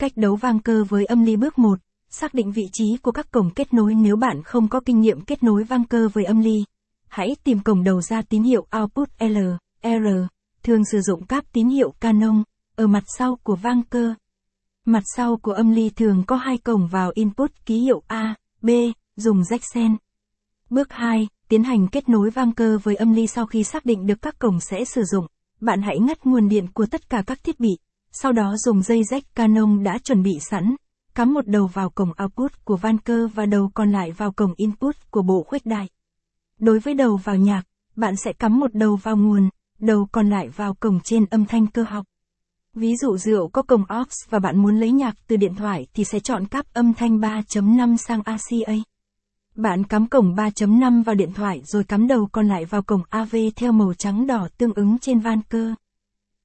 Cách đấu vang cơ với âm ly bước 1, xác định vị trí của các cổng kết nối nếu bạn không có kinh nghiệm kết nối vang cơ với âm ly. Hãy tìm cổng đầu ra tín hiệu output L, R, thường sử dụng cáp tín hiệu Canon, ở mặt sau của vang cơ. Mặt sau của âm ly thường có hai cổng vào input ký hiệu A, B, dùng jack sen. Bước 2, tiến hành kết nối vang cơ với âm ly sau khi xác định được các cổng sẽ sử dụng. Bạn hãy ngắt nguồn điện của tất cả các thiết bị, sau đó dùng dây rách Canon đã chuẩn bị sẵn, cắm một đầu vào cổng output của van cơ và đầu còn lại vào cổng input của bộ khuếch đại. Đối với đầu vào nhạc, bạn sẽ cắm một đầu vào nguồn, đầu còn lại vào cổng trên âm thanh cơ học. Ví dụ rượu có cổng aux và bạn muốn lấy nhạc từ điện thoại thì sẽ chọn cáp âm thanh 3.5 sang ACA. Bạn cắm cổng 3.5 vào điện thoại rồi cắm đầu còn lại vào cổng AV theo màu trắng đỏ tương ứng trên van cơ.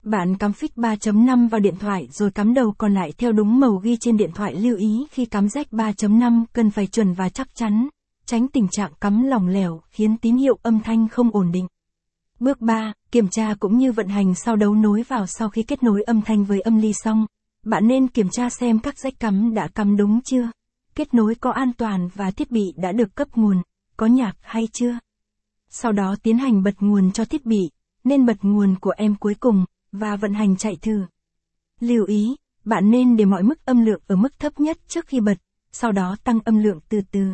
Bạn cắm phích 3.5 vào điện thoại rồi cắm đầu còn lại theo đúng màu ghi trên điện thoại lưu ý khi cắm jack 3.5 cần phải chuẩn và chắc chắn, tránh tình trạng cắm lỏng lẻo khiến tín hiệu âm thanh không ổn định. Bước 3, kiểm tra cũng như vận hành sau đấu nối vào sau khi kết nối âm thanh với âm ly xong. Bạn nên kiểm tra xem các rách cắm đã cắm đúng chưa, kết nối có an toàn và thiết bị đã được cấp nguồn, có nhạc hay chưa. Sau đó tiến hành bật nguồn cho thiết bị, nên bật nguồn của em cuối cùng, và vận hành chạy thử. Lưu ý, bạn nên để mọi mức âm lượng ở mức thấp nhất trước khi bật, sau đó tăng âm lượng từ từ.